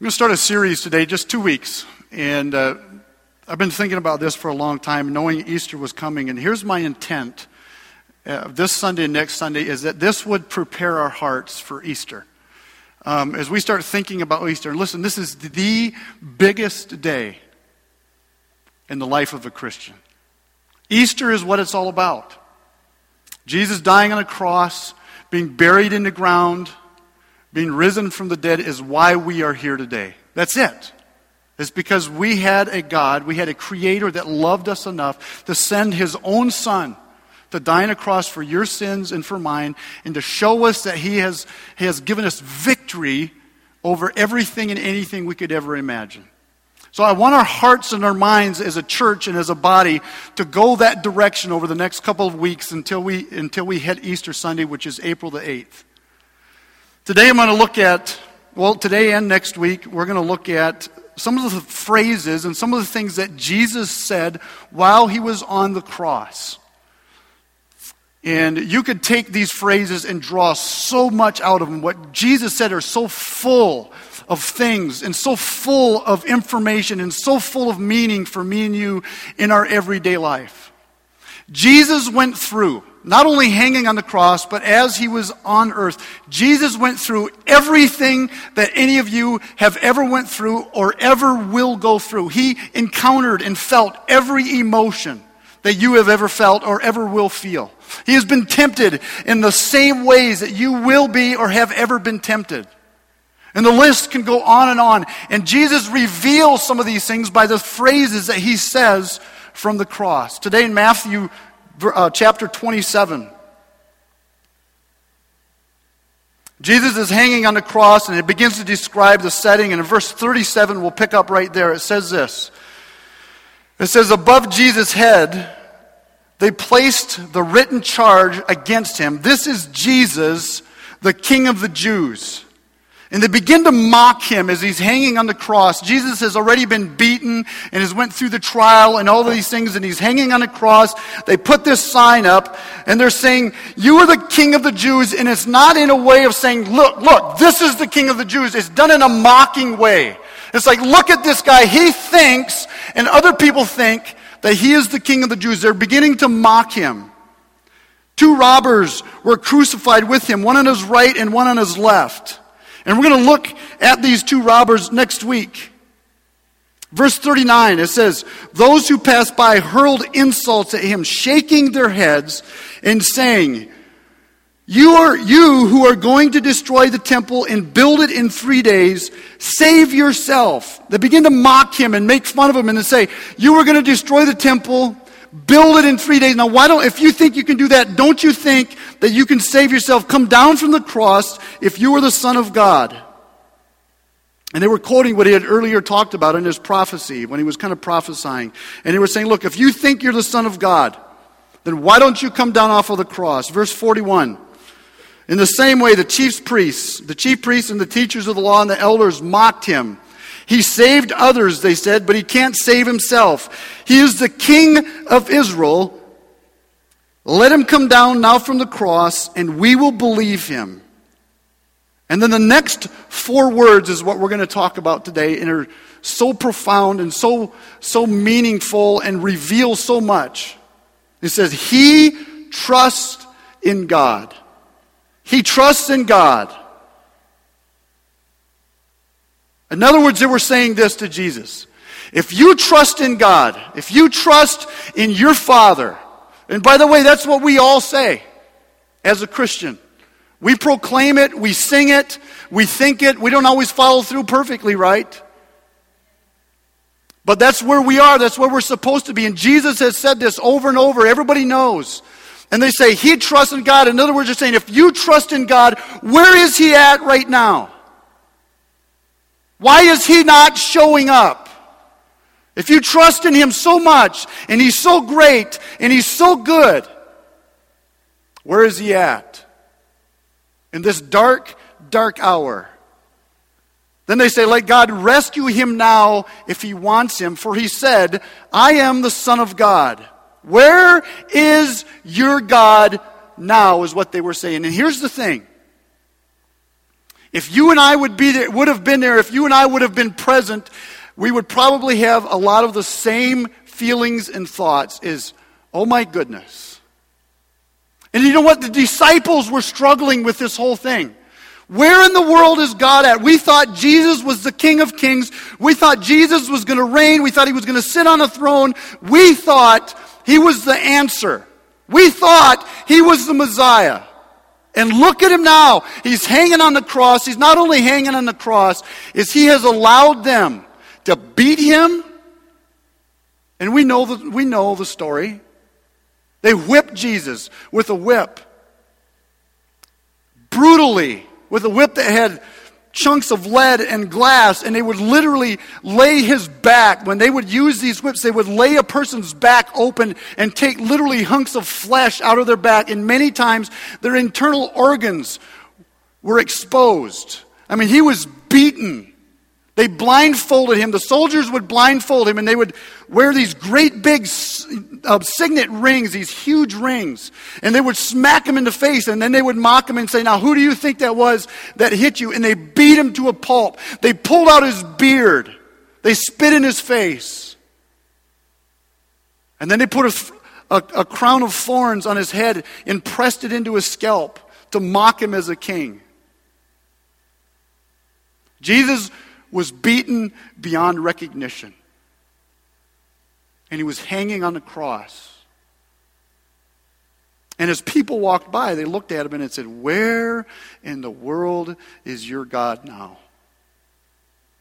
I'm going to start a series today, just two weeks. And uh, I've been thinking about this for a long time, knowing Easter was coming. And here's my intent uh, this Sunday and next Sunday is that this would prepare our hearts for Easter. Um, as we start thinking about Easter, and listen, this is the biggest day in the life of a Christian. Easter is what it's all about. Jesus dying on a cross, being buried in the ground, being risen from the dead is why we are here today. That's it. It's because we had a God, we had a creator that loved us enough to send his own son to die on a cross for your sins and for mine, and to show us that he has, he has given us victory over everything and anything we could ever imagine. So I want our hearts and our minds as a church and as a body to go that direction over the next couple of weeks until we, until we hit Easter Sunday, which is April the 8th. Today I'm going to look at, well, today and next week, we're going to look at some of the phrases and some of the things that Jesus said while he was on the cross. And you could take these phrases and draw so much out of them. What Jesus said are so full of things and so full of information and so full of meaning for me and you in our everyday life. Jesus went through not only hanging on the cross, but as he was on earth, Jesus went through everything that any of you have ever went through or ever will go through. He encountered and felt every emotion that you have ever felt or ever will feel. He has been tempted in the same ways that you will be or have ever been tempted. And the list can go on and on. And Jesus reveals some of these things by the phrases that he says from the cross. Today in Matthew uh, chapter 27. Jesus is hanging on the cross and it begins to describe the setting. And in verse 37, we'll pick up right there. It says this It says, Above Jesus' head, they placed the written charge against him. This is Jesus, the King of the Jews. And they begin to mock him as he's hanging on the cross. Jesus has already been beaten and has went through the trial and all these things and he's hanging on the cross. They put this sign up and they're saying, you are the king of the Jews. And it's not in a way of saying, look, look, this is the king of the Jews. It's done in a mocking way. It's like, look at this guy. He thinks and other people think that he is the king of the Jews. They're beginning to mock him. Two robbers were crucified with him, one on his right and one on his left. And we're going to look at these two robbers next week. Verse 39, it says, Those who passed by hurled insults at him, shaking their heads and saying, you are you who are going to destroy the temple and build it in three days. Save yourself. They begin to mock him and make fun of him and to say, You are going to destroy the temple build it in three days. Now, why don't, if you think you can do that, don't you think that you can save yourself? Come down from the cross if you are the Son of God. And they were quoting what he had earlier talked about in his prophecy when he was kind of prophesying. And they were saying, Look, if you think you're the Son of God, then why don't you come down off of the cross? Verse 41. In the same way, the chief priests, the chief priests and the teachers of the law and the elders mocked him. He saved others, they said, but he can't save himself. He is the king of Israel. Let him come down now from the cross, and we will believe him. And then the next four words is what we're going to talk about today, and are so profound and so, so meaningful and reveal so much. It says, He trusts in God. He trusts in God. In other words, they were saying this to Jesus. If you trust in God, if you trust in your Father, and by the way, that's what we all say as a Christian. We proclaim it, we sing it, we think it, we don't always follow through perfectly, right? But that's where we are, that's where we're supposed to be. And Jesus has said this over and over, everybody knows. And they say, He trusts in God. In other words, they're saying, if you trust in God, where is He at right now? Why is he not showing up? If you trust in him so much, and he's so great, and he's so good, where is he at? In this dark, dark hour. Then they say, Let God rescue him now if he wants him, for he said, I am the Son of God. Where is your God now, is what they were saying. And here's the thing If you and I would be there, would have been there, if you and I would have been present, we would probably have a lot of the same feelings and thoughts is, oh my goodness. And you know what? The disciples were struggling with this whole thing. Where in the world is God at? We thought Jesus was the King of Kings. We thought Jesus was going to reign. We thought he was going to sit on a throne. We thought he was the answer. We thought he was the Messiah. And look at him now. He's hanging on the cross. He's not only hanging on the cross, is he has allowed them to beat him. And we know the, we know the story. They whipped Jesus with a whip. Brutally, with a whip that had chunks of lead and glass, and they would literally lay his back. When they would use these whips, they would lay a person's back open and take literally hunks of flesh out of their back, and many times their internal organs were exposed. I mean, he was beaten. They blindfolded him. The soldiers would blindfold him, and they would wear these great big uh, signet rings, these huge rings, and they would smack him in the face, and then they would mock him and say, Now, who do you think that was that hit you? And they beat him to a pulp. They pulled out his beard, they spit in his face, and then they put a, a, a crown of thorns on his head and pressed it into his scalp to mock him as a king. Jesus was beaten beyond recognition. And he was hanging on the cross. And as people walked by, they looked at him and said, Where in the world is your God now?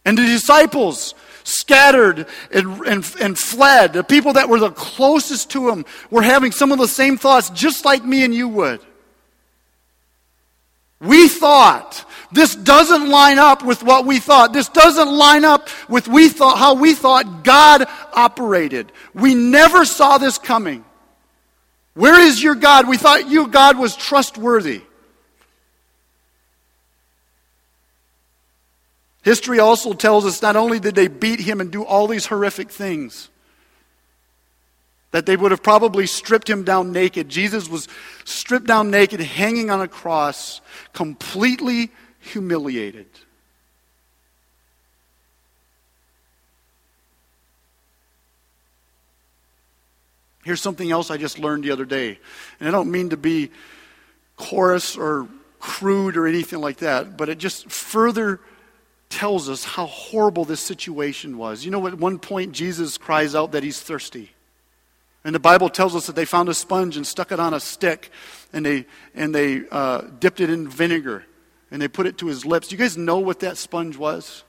And the disciples scattered and, and, and, fled. The people that were the closest to him were having some of the same thoughts, just like me and you would. We thought this doesn't line up with what we thought. This doesn't line up with we thought, how we thought God operated. We never saw this coming. Where is your God? We thought your God was trustworthy. History also tells us not only did they beat him and do all these horrific things, that they would have probably stripped him down naked. Jesus was stripped down naked, hanging on a cross, completely humiliated. Here's something else I just learned the other day. And I don't mean to be coarse or crude or anything like that, but it just further tells us how horrible this situation was. You know, at one point, Jesus cries out that he's thirsty. And the Bible tells us that they found a sponge and stuck it on a stick and they, and they uh, dipped it in vinegar and they put it to his lips. Do you guys know what that sponge was?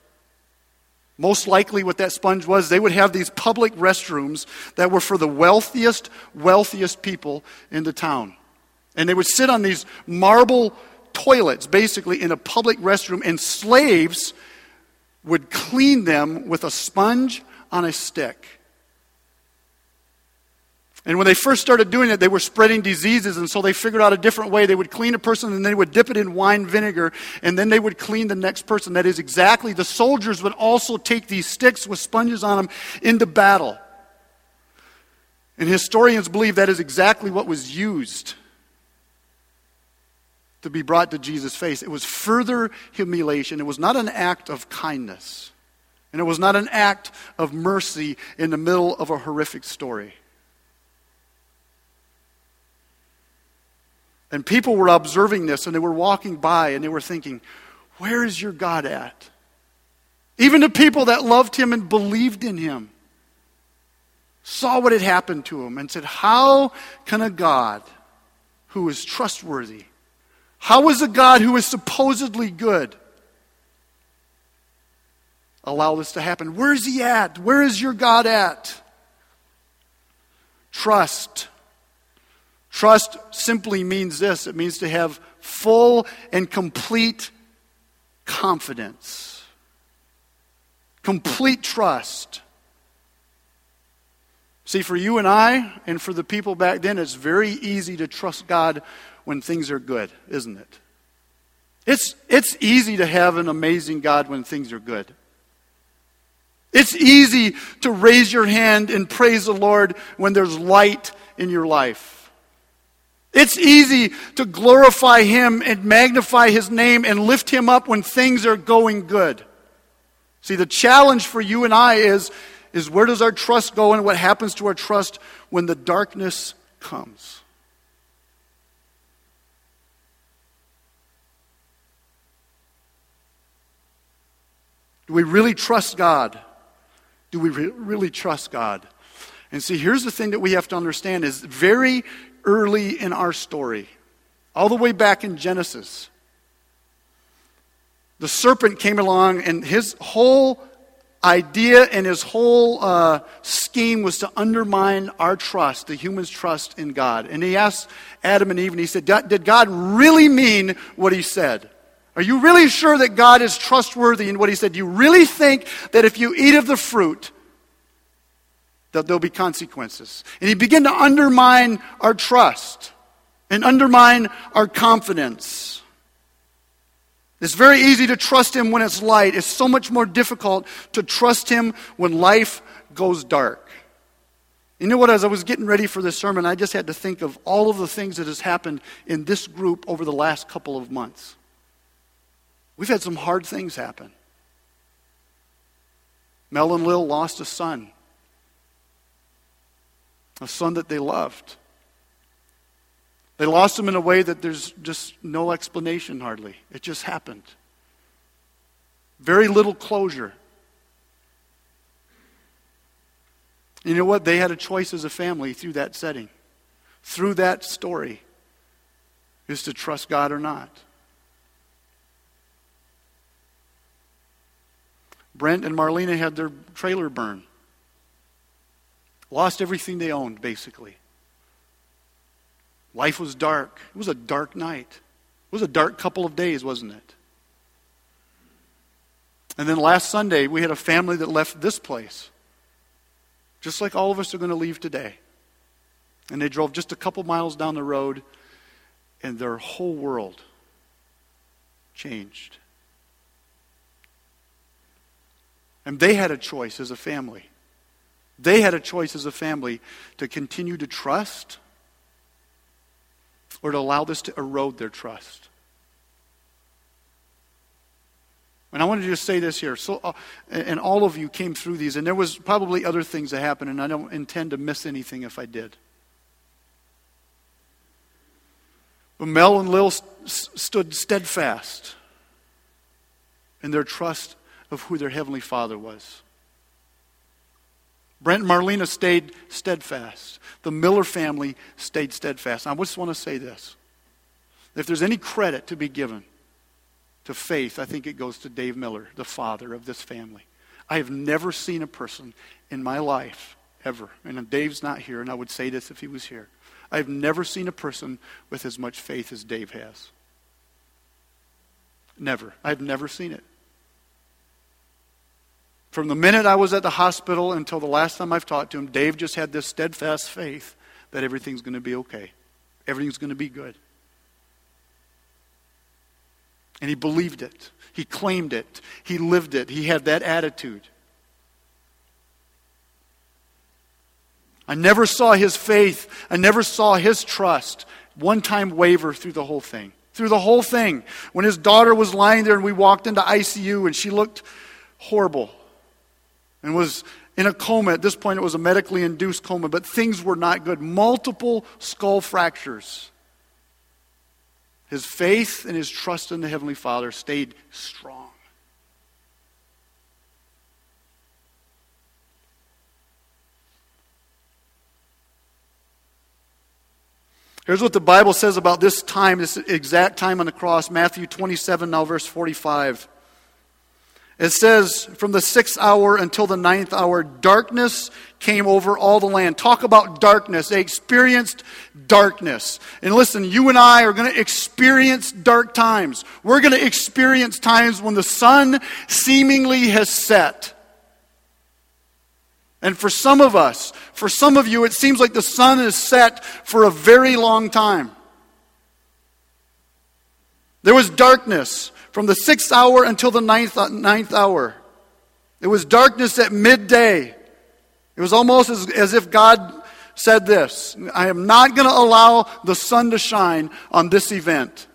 Most likely, what that sponge was, they would have these public restrooms that were for the wealthiest, wealthiest people in the town. And they would sit on these marble toilets, basically, in a public restroom, and slaves would clean them with a sponge on a stick. And when they first started doing it, they were spreading diseases, and so they figured out a different way. They would clean a person, and they would dip it in wine vinegar, and then they would clean the next person. That is exactly, the soldiers would also take these sticks with sponges on them into battle. And historians believe that is exactly what was used to be brought to Jesus' face. It was further humiliation. It was not an act of kindness, and it was not an act of mercy in the middle of a horrific story. And people were observing this and they were walking by and they were thinking, Where is your God at? Even the people that loved him and believed in him saw what had happened to him and said, How can a God who is trustworthy, how is a God who is supposedly good, allow this to happen? Where is he at? Where is your God at? Trust. Trust simply means this it means to have full and complete confidence, complete trust. See, for you and I, and for the people back then, it's very easy to trust God when things are good, isn't it? It's, it's easy to have an amazing God when things are good. It's easy to raise your hand and praise the Lord when there's light in your life. It's easy to glorify Him and magnify His name and lift Him up when things are going good. See, the challenge for you and I is, is where does our trust go and what happens to our trust when the darkness comes? Do we really trust God? Do we re- really trust God? And see, here's the thing that we have to understand is very early in our story, all the way back in Genesis, the serpent came along and his whole idea and his whole uh, scheme was to undermine our trust, the human's trust in God. And he asked Adam and Eve, and he said, Did God really mean what he said? Are you really sure that God is trustworthy in what he said? Do you really think that if you eat of the fruit, that there'll be consequences. And he began to undermine our trust and undermine our confidence. It's very easy to trust him when it's light. It's so much more difficult to trust him when life goes dark. You know what? As I was getting ready for this sermon, I just had to think of all of the things that has happened in this group over the last couple of months. We've had some hard things happen. Mel and Lil lost a son a son that they loved. They lost him in a way that there's just no explanation hardly. It just happened. Very little closure. You know what? They had a choice as a family through that setting, through that story, is to trust God or not. Brent and Marlena had their trailer burned. Lost everything they owned, basically. Life was dark. It was a dark night. It was a dark couple of days, wasn't it? And then last Sunday, we had a family that left this place, just like all of us are going to leave today. And they drove just a couple miles down the road, and their whole world changed. And they had a choice as a family. They had a choice as a family to continue to trust or to allow this to erode their trust. And I wanted to just say this here. So, uh, and all of you came through these, and there was probably other things that happened, and I don't intend to miss anything if I did. But Mel and Lil st- stood steadfast in their trust of who their Heavenly Father was. Brent and Marlena stayed steadfast. The Miller family stayed steadfast. I just want to say this. If there's any credit to be given to faith, I think it goes to Dave Miller, the father of this family. I have never seen a person in my life, ever, and Dave's not here, and I would say this if he was here. I have never seen a person with as much faith as Dave has. Never. I've never seen it. From the minute I was at the hospital until the last time I've talked to him, Dave just had this steadfast faith that everything's going to be okay. Everything's going to be good. And he believed it. He claimed it. He lived it. He had that attitude. I never saw his faith. I never saw his trust one time waver through the whole thing. Through the whole thing. When his daughter was lying there and we walked into ICU and she looked horrible and was in a coma. At this point, it was a medically induced coma, but things were not good. Multiple skull fractures. His faith and his trust in the Heavenly Father stayed strong. Here's what the Bible says about this time, this exact time on the cross Matthew 27, now verse 45. It says, from the sixth hour until the ninth hour, darkness came over all the land. Talk about darkness. They experienced darkness. And listen, you and I are going to experience dark times. We're going to experience times when the sun seemingly has set. And for some of us, for some of you, it seems like the sun is set for a very long time. There was darkness from the sixth hour until the ninth, uh, ninth hour. It was darkness at midday. It was almost as, as if God said this I am not going to allow the sun to shine on this event.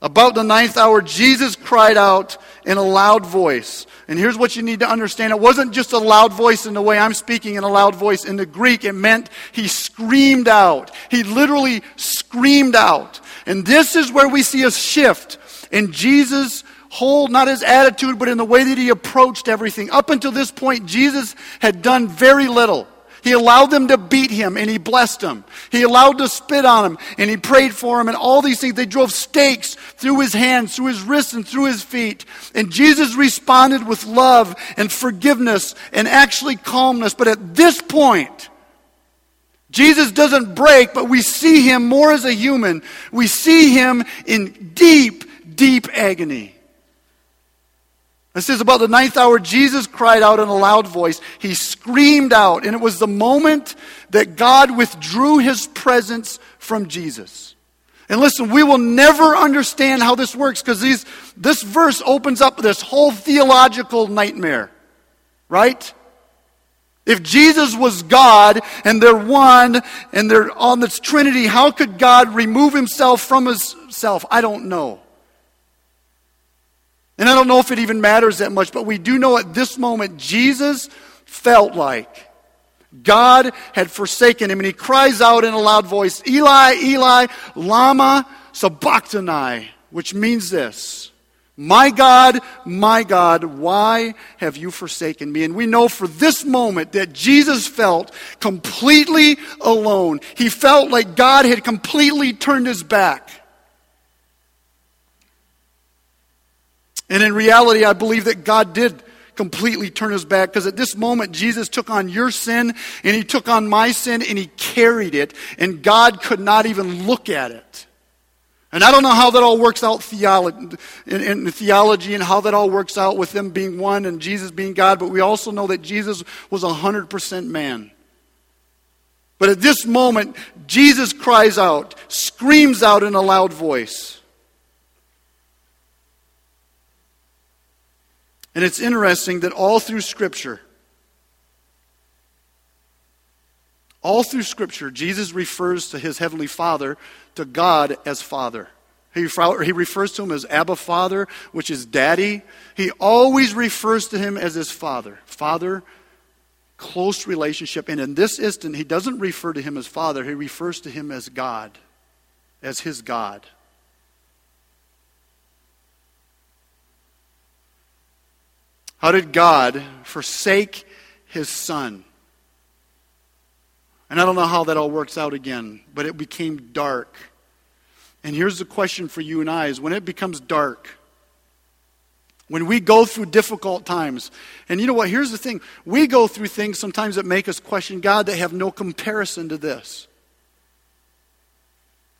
About the ninth hour, Jesus cried out in a loud voice. And here's what you need to understand it wasn't just a loud voice in the way I'm speaking in a loud voice. In the Greek, it meant he screamed out. He literally screamed out. And this is where we see a shift in Jesus' whole, not his attitude, but in the way that he approached everything. Up until this point, Jesus had done very little. He allowed them to beat him and he blessed them. He allowed to spit on him and he prayed for him and all these things. They drove stakes through his hands, through his wrists, and through his feet. And Jesus responded with love and forgiveness and actually calmness. But at this point, Jesus doesn't break, but we see him more as a human. We see him in deep, deep agony. It says about the ninth hour, Jesus cried out in a loud voice. He screamed out, and it was the moment that God withdrew his presence from Jesus. And listen, we will never understand how this works because this verse opens up this whole theological nightmare, right? If Jesus was God and they're one and they're on this Trinity, how could God remove himself from himself? I don't know. And I don't know if it even matters that much, but we do know at this moment Jesus felt like God had forsaken him. And he cries out in a loud voice, Eli, Eli, Lama Sabachthani, which means this. My God, my God, why have you forsaken me? And we know for this moment that Jesus felt completely alone. He felt like God had completely turned his back. And in reality, I believe that God did completely turn his back because at this moment, Jesus took on your sin and he took on my sin and he carried it, and God could not even look at it. And I don't know how that all works out theolo- in, in theology and how that all works out with them being one and Jesus being God, but we also know that Jesus was 100% man. But at this moment, Jesus cries out, screams out in a loud voice. And it's interesting that all through Scripture, all through Scripture, Jesus refers to his Heavenly Father, to God as Father. He, he refers to him as Abba Father, which is Daddy. He always refers to him as his Father. Father, close relationship. And in this instant, he doesn't refer to him as Father, he refers to him as God, as his God. How did God forsake his son? And I don't know how that all works out again, but it became dark. And here's the question for you and I is when it becomes dark, when we go through difficult times, and you know what? Here's the thing we go through things sometimes that make us question God that have no comparison to this.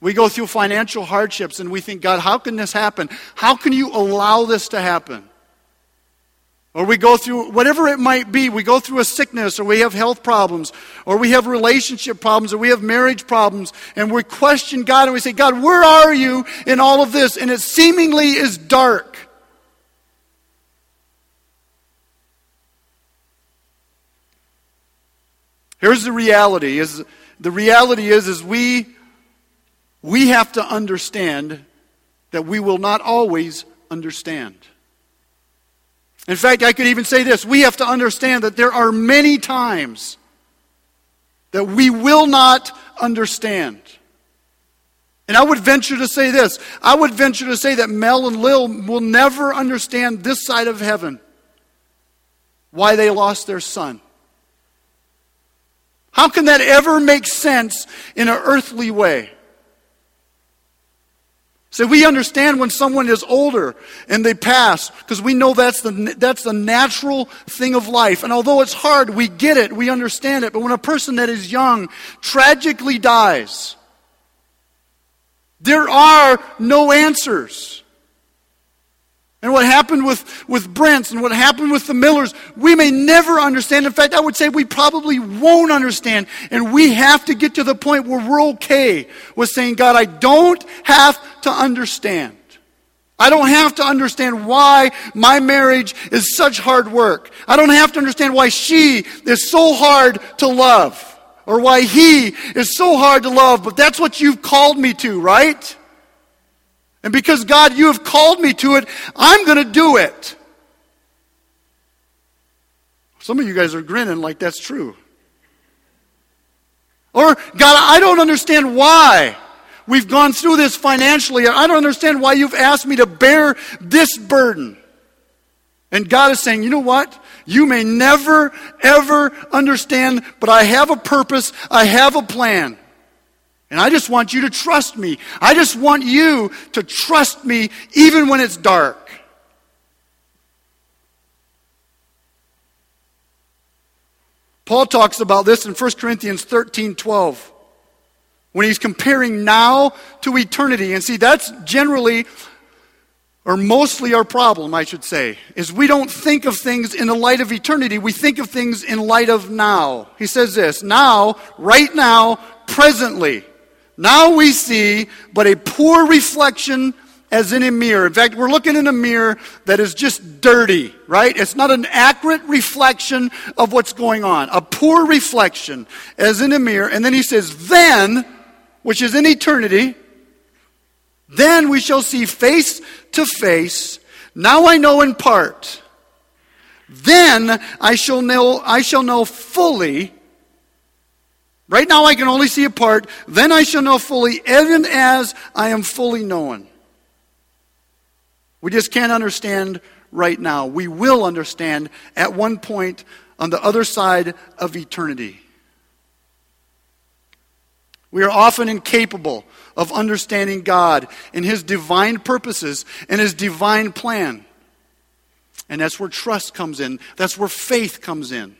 We go through financial hardships and we think, God, how can this happen? How can you allow this to happen? Or we go through whatever it might be. We go through a sickness, or we have health problems, or we have relationship problems, or we have marriage problems, and we question God and we say, God, where are you in all of this? And it seemingly is dark. Here's the reality is the reality is is we we have to understand that we will not always understand. In fact, I could even say this we have to understand that there are many times that we will not understand. And I would venture to say this I would venture to say that Mel and Lil will never understand this side of heaven why they lost their son. How can that ever make sense in an earthly way? So we understand when someone is older and they pass because we know that's the, that's the natural thing of life. And although it's hard, we get it, we understand it. But when a person that is young tragically dies, there are no answers. And what happened with, with Brents and what happened with the Millers, we may never understand. In fact, I would say we probably won't understand. And we have to get to the point where we're okay with saying, God, I don't have to understand. I don't have to understand why my marriage is such hard work. I don't have to understand why she is so hard to love or why he is so hard to love, but that's what you've called me to, right? And because God, you have called me to it, I'm going to do it. Some of you guys are grinning like that's true. Or, God, I don't understand why we've gone through this financially. I don't understand why you've asked me to bear this burden. And God is saying, you know what? You may never, ever understand, but I have a purpose, I have a plan. And I just want you to trust me. I just want you to trust me even when it's dark. Paul talks about this in 1 Corinthians 13 12 when he's comparing now to eternity. And see, that's generally, or mostly our problem, I should say, is we don't think of things in the light of eternity. We think of things in light of now. He says this now, right now, presently. Now we see but a poor reflection as in a mirror. In fact, we're looking in a mirror that is just dirty, right? It's not an accurate reflection of what's going on. A poor reflection as in a mirror. And then he says, then, which is in eternity, then we shall see face to face. Now I know in part. Then I shall know, I shall know fully. Right now I can only see a part. Then I shall know fully, even as I am fully known. We just can't understand right now. We will understand at one point on the other side of eternity. We are often incapable of understanding God and His divine purposes and His divine plan. And that's where trust comes in, that's where faith comes in.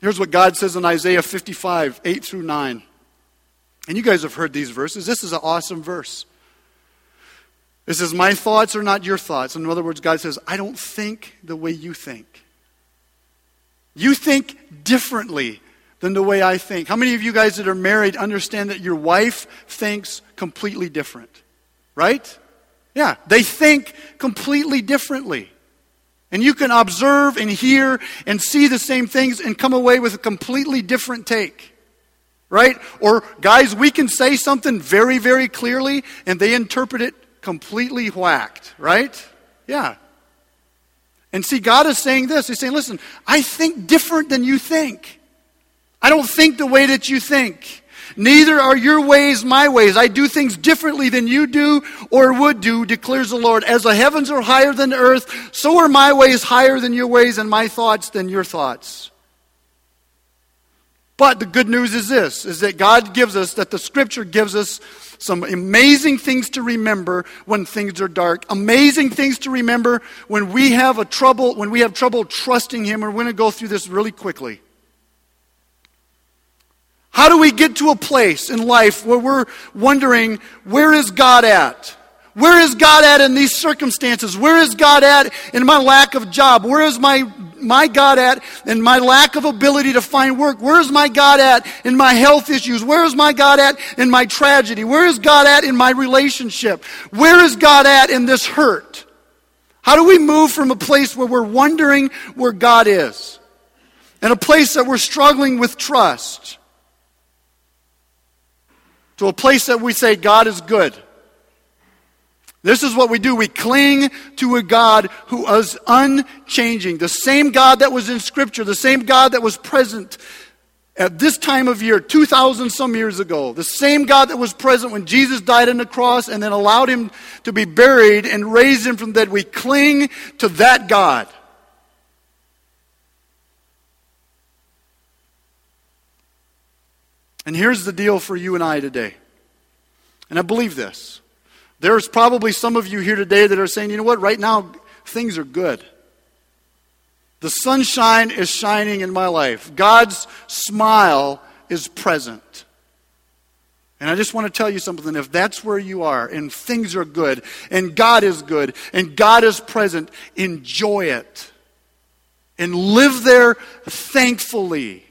Here's what God says in Isaiah 55, 8 through 9. And you guys have heard these verses. This is an awesome verse. It says, My thoughts are not your thoughts. In other words, God says, I don't think the way you think. You think differently than the way I think. How many of you guys that are married understand that your wife thinks completely different? Right? Yeah, they think completely differently. And you can observe and hear and see the same things and come away with a completely different take. Right? Or, guys, we can say something very, very clearly and they interpret it completely whacked. Right? Yeah. And see, God is saying this. He's saying, listen, I think different than you think. I don't think the way that you think. Neither are your ways my ways. I do things differently than you do or would do, declares the Lord. As the heavens are higher than the earth, so are my ways higher than your ways and my thoughts than your thoughts. But the good news is this, is that God gives us, that the scripture gives us some amazing things to remember when things are dark. Amazing things to remember when we have a trouble, when we have trouble trusting Him. We're going to go through this really quickly. How do we get to a place in life where we're wondering, where is God at? Where is God at in these circumstances? Where is God at in my lack of job? Where is my, my God at in my lack of ability to find work? Where is my God at in my health issues? Where is my God at in my tragedy? Where is God at in my relationship? Where is God at in this hurt? How do we move from a place where we're wondering where God is and a place that we're struggling with trust to a place that we say God is good. This is what we do. We cling to a God who is unchanging. The same God that was in Scripture, the same God that was present at this time of year, 2,000 some years ago. The same God that was present when Jesus died on the cross and then allowed him to be buried and raised him from the dead. We cling to that God. And here's the deal for you and I today. And I believe this. There's probably some of you here today that are saying, you know what, right now things are good. The sunshine is shining in my life. God's smile is present. And I just want to tell you something. If that's where you are and things are good and God is good and God is present, enjoy it and live there thankfully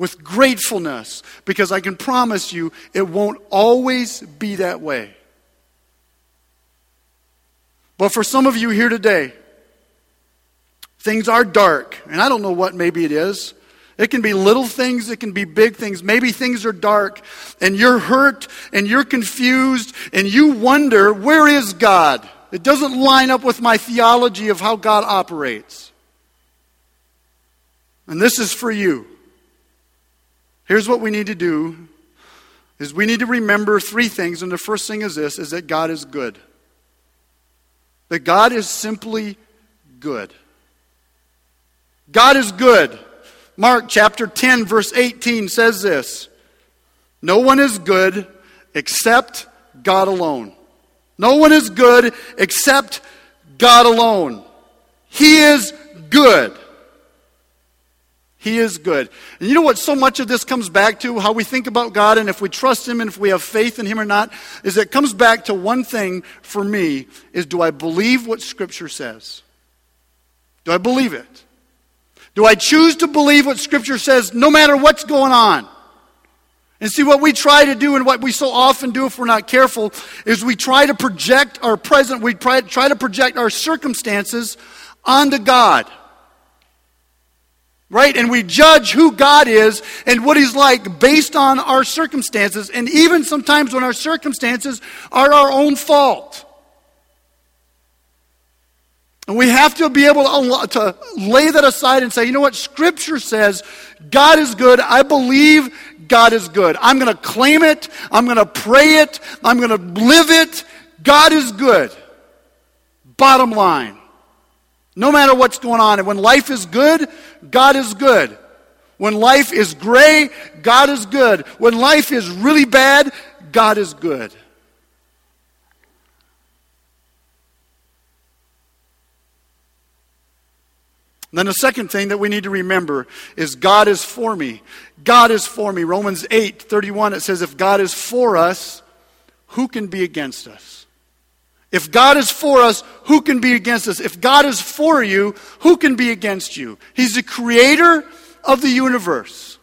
with gratefulness because I can promise you it won't always be that way. But for some of you here today, things are dark, and I don't know what maybe it is. It can be little things, it can be big things. Maybe things are dark and you're hurt and you're confused and you wonder, where is God? It doesn't line up with my theology of how God operates. And this is for you. Here's what we need to do is we need to remember three things and the first thing is this is that God is good. That God is simply good. God is good. Mark chapter 10, verse 18 says this No one is good except God alone. No one is good except God alone. He is good. He is good. And you know what so much of this comes back to? How we think about God and if we trust Him and if we have faith in Him or not, is it comes back to one thing for me is do I believe what Scripture says? Do I believe it? Do I choose to believe what Scripture says no matter what's going on? And see, what we try to do and what we so often do if we're not careful is we try to project our present, we try, to project our circumstances onto God. Right? And we judge who God is and what He's like based on our circumstances, and even sometimes when our circumstances are our own fault. And we have to be able to, to lay that aside and say, you know what? Scripture says God is good. I believe God is good. I'm going to claim it. I'm going to pray it. I'm going to live it. God is good. Bottom line. No matter what's going on. And when life is good, God is good. When life is gray, God is good. When life is really bad, God is good. And then the second thing that we need to remember is God is for me. God is for me. Romans 8 31, it says, If God is for us, who can be against us? If God is for us, who can be against us? If God is for you, who can be against you? He's the creator of the universe.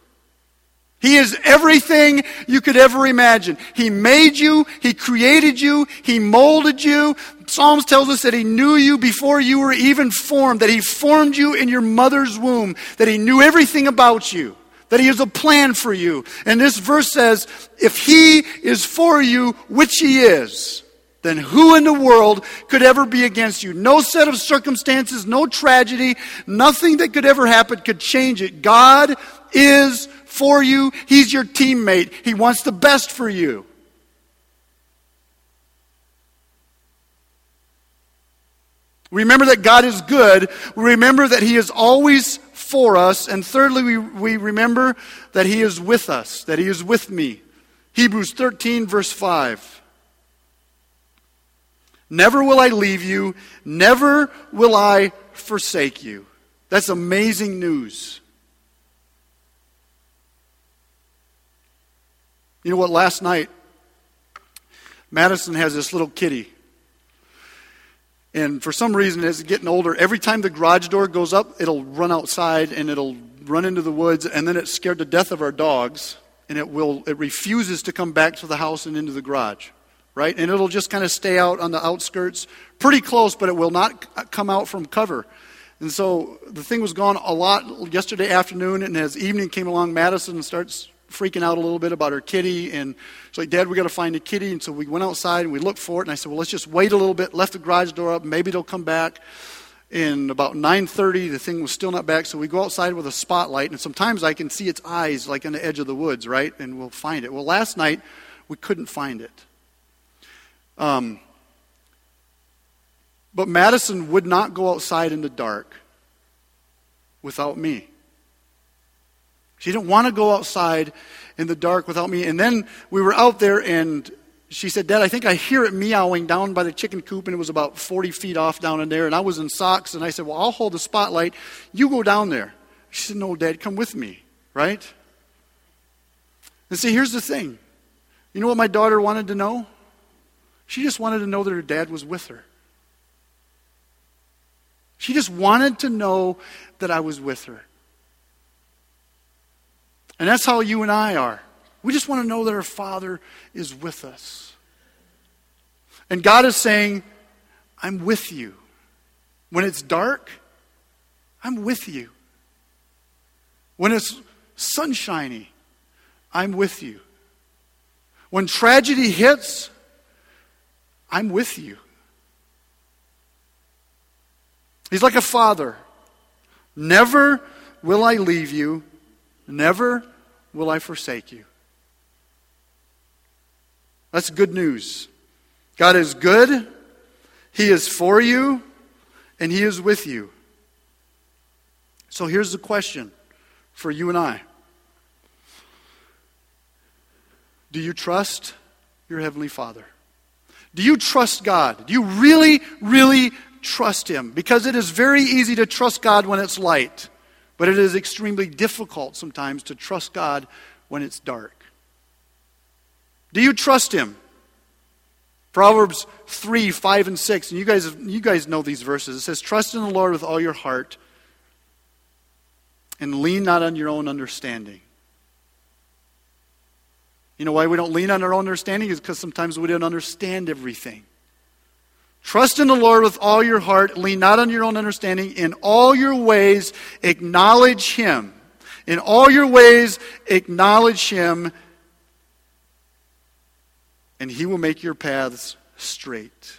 He is everything you could ever imagine. He made you, He created you, He molded you. Psalms tells us that He knew you before you were even formed, that He formed you in your mother's womb, that He knew everything about you, that He has a plan for you. And this verse says, if He is for you, which He is, then who in the world could ever be against you? No set of circumstances, no tragedy, nothing that could ever happen could change it. God is for you. He's your teammate. He wants the best for you. Remember that God is good. We remember that He is always for us. And thirdly, we, we remember that He is with us, that He is with me. Hebrews 13, verse 5. Never will I leave you. Never will I forsake you. That's amazing news. You know what? Last night, Madison has this little kitty. And for some reason, as it's getting older, every time the garage door goes up, it'll run outside and it'll run into the woods. And then it's scared to death of our dogs. And it, will, it refuses to come back to the house and into the garage right? And it'll just kind of stay out on the outskirts, pretty close, but it will not uh, come out from cover. And so the thing was gone a lot yesterday afternoon, and as evening came along, Madison starts freaking out a little bit about her kitty, and she's like, "Dad, we got to find a kitty." And so we went outside and we looked for it, and I said, "Well, let's just wait a little bit." Left the garage door up, maybe they'll come back. In about 9:30, the thing was still not back, so we go outside with a spotlight, and sometimes I can see its eyes, like on the edge of the woods, right? And we'll find it. Well, last night we couldn't find it. Um, but Madison would not go outside in the dark without me. She didn't want to go outside in the dark without me. And then we were out there, and she said, Dad, I think I hear it meowing down by the chicken coop, and it was about 40 feet off down in there. And I was in socks, and I said, Well, I'll hold the spotlight. You go down there. She said, No, Dad, come with me, right? And see, here's the thing. You know what my daughter wanted to know? She just wanted to know that her dad was with her. She just wanted to know that I was with her. And that's how you and I are. We just want to know that our Father is with us. And God is saying, I'm with you. When it's dark, I'm with you. When it's sunshiny, I'm with you. When tragedy hits, I'm with you. He's like a father. Never will I leave you, never will I forsake you. That's good news. God is good, He is for you, and He is with you. So here's the question for you and I Do you trust your Heavenly Father? Do you trust God? Do you really, really trust Him? Because it is very easy to trust God when it's light, but it is extremely difficult sometimes to trust God when it's dark. Do you trust Him? Proverbs 3, 5, and 6. And you guys, you guys know these verses. It says, Trust in the Lord with all your heart and lean not on your own understanding. You know why we don't lean on our own understanding? Is because sometimes we don't understand everything. Trust in the Lord with all your heart. Lean not on your own understanding. In all your ways, acknowledge Him. In all your ways, acknowledge Him, and He will make your paths straight.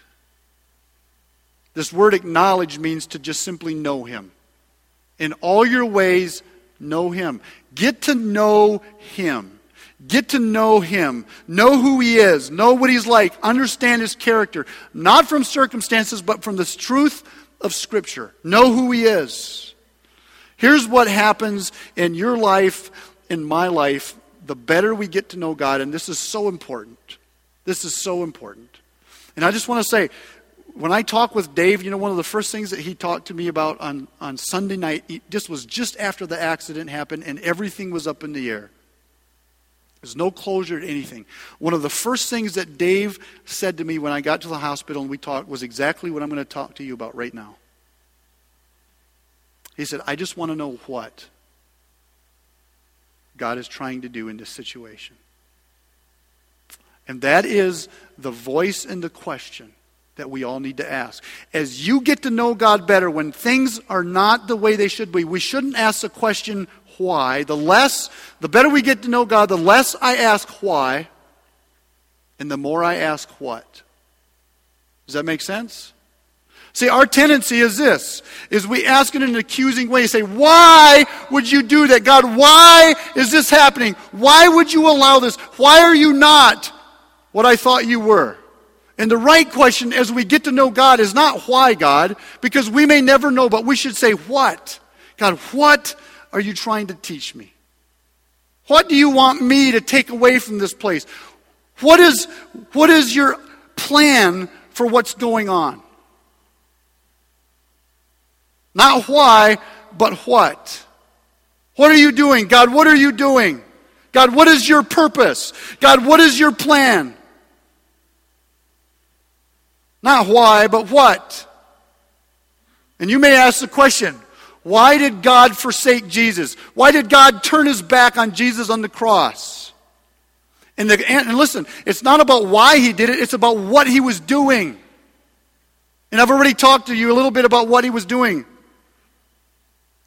This word acknowledge means to just simply know Him. In all your ways, know Him. Get to know Him. Get to know him. Know who he is. Know what he's like. Understand his character. Not from circumstances, but from the truth of Scripture. Know who he is. Here's what happens in your life, in my life, the better we get to know God, and this is so important. This is so important. And I just want to say, when I talk with Dave, you know, one of the first things that he talked to me about on, on Sunday night, this was just after the accident happened and everything was up in the air. There's no closure to anything. One of the first things that Dave said to me when I got to the hospital and we talked was exactly what I'm going to talk to you about right now. He said, I just want to know what God is trying to do in this situation. And that is the voice and the question that we all need to ask. As you get to know God better, when things are not the way they should be, we shouldn't ask the question, why, the less, the better we get to know God, the less I ask why, and the more I ask what. Does that make sense? See, our tendency is this, is we ask in an accusing way, say, why would you do that? God, why is this happening? Why would you allow this? Why are you not what I thought you were? And the right question as we get to know God is not why, God, because we may never know, but we should say, what? God, what are you trying to teach me? What do you want me to take away from this place? What is, what is your plan for what's going on? Not why, but what. What are you doing? God, what are you doing? God, what is your purpose? God, what is your plan? Not why, but what. And you may ask the question why did God forsake Jesus? Why did God turn his back on Jesus on the cross? And, the, and listen, it's not about why he did it, it's about what he was doing. And I've already talked to you a little bit about what he was doing.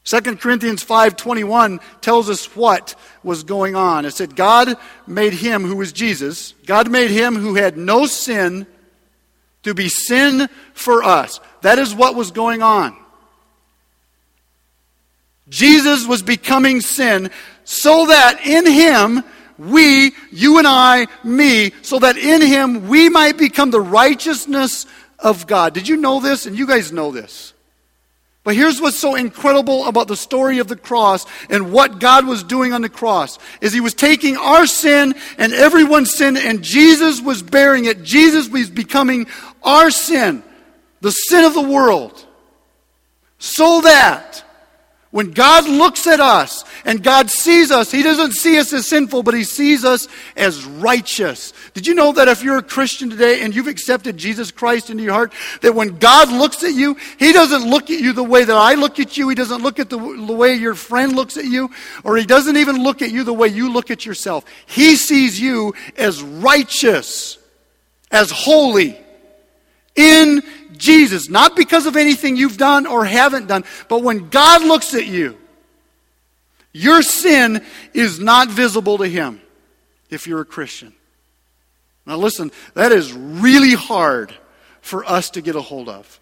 2 Corinthians 5:21 tells us what was going on. It said God made him who was Jesus, God made him who had no sin to be sin for us. That is what was going on. Jesus was becoming sin so that in him we, you and I, me, so that in him we might become the righteousness of God. Did you know this? And you guys know this. But here's what's so incredible about the story of the cross and what God was doing on the cross is he was taking our sin and everyone's sin and Jesus was bearing it. Jesus was becoming our sin, the sin of the world. So that When God looks at us and God sees us, He doesn't see us as sinful, but He sees us as righteous. Did you know that if you're a Christian today and you've accepted Jesus Christ into your heart, that when God looks at you, He doesn't look at you the way that I look at you. He doesn't look at the, the way your friend looks at you, or He doesn't even look at you the way you look at yourself. He sees you as righteous, as holy in Jesus. Not because of anything you've done or haven't done, but when God looks at you, your sin is not visible to Him if you're a Christian. Now, listen, that is really hard for us to get a hold of.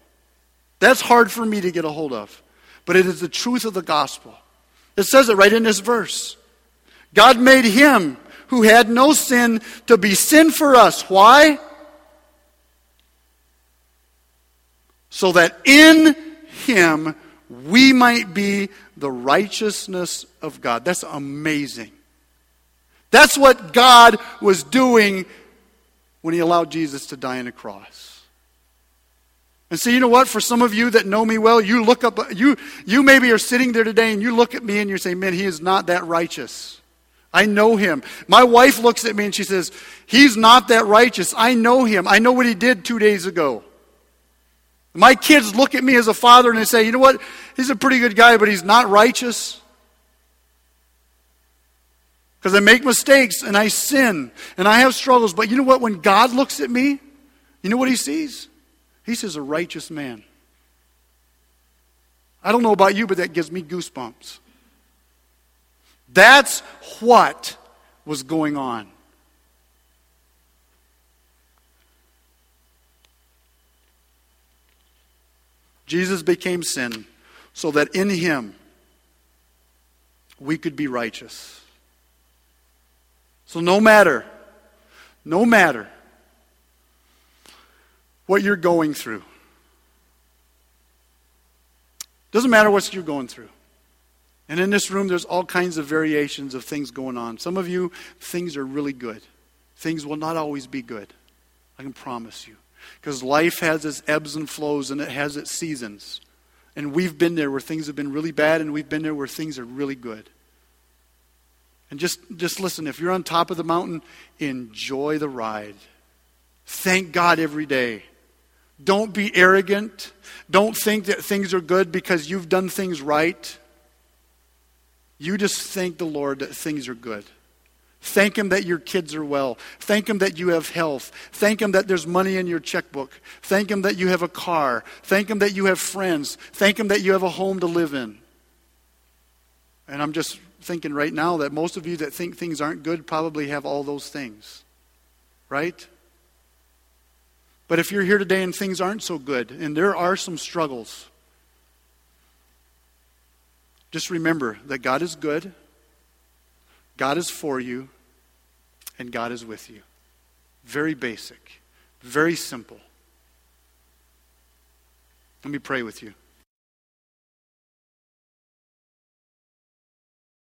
That's hard for me to get a hold of. But it is the truth of the gospel. It says it right in this verse. God made him who had no sin to be sin for us. Why? So that in him we might be the righteousness of God. That's amazing. That's what God was doing when he allowed Jesus to die on the cross. And so you know what? For some of you that know me well, you look up you you maybe are sitting there today and you look at me and you're saying, "Man, he is not that righteous." I know him. My wife looks at me and she says, "He's not that righteous. I know him. I know what he did 2 days ago." My kids look at me as a father and they say, you know what? He's a pretty good guy, but he's not righteous. Because I make mistakes and I sin and I have struggles. But you know what? When God looks at me, you know what he sees? He sees a righteous man. I don't know about you, but that gives me goosebumps. That's what was going on. Jesus became sin so that in him we could be righteous. So no matter, no matter what you're going through, doesn't matter what you're going through. And in this room, there's all kinds of variations of things going on. Some of you, things are really good. Things will not always be good. I can promise you. Because life has its ebbs and flows and it has its seasons. And we've been there where things have been really bad, and we've been there where things are really good. And just, just listen if you're on top of the mountain, enjoy the ride. Thank God every day. Don't be arrogant. Don't think that things are good because you've done things right. You just thank the Lord that things are good. Thank Him that your kids are well. Thank Him that you have health. Thank Him that there's money in your checkbook. Thank Him that you have a car. Thank Him that you have friends. Thank Him that you have a home to live in. And I'm just thinking right now that most of you that think things aren't good probably have all those things. Right? But if you're here today and things aren't so good, and there are some struggles, just remember that God is good. God is for you, and God is with you. Very basic, very simple. Let me pray with you.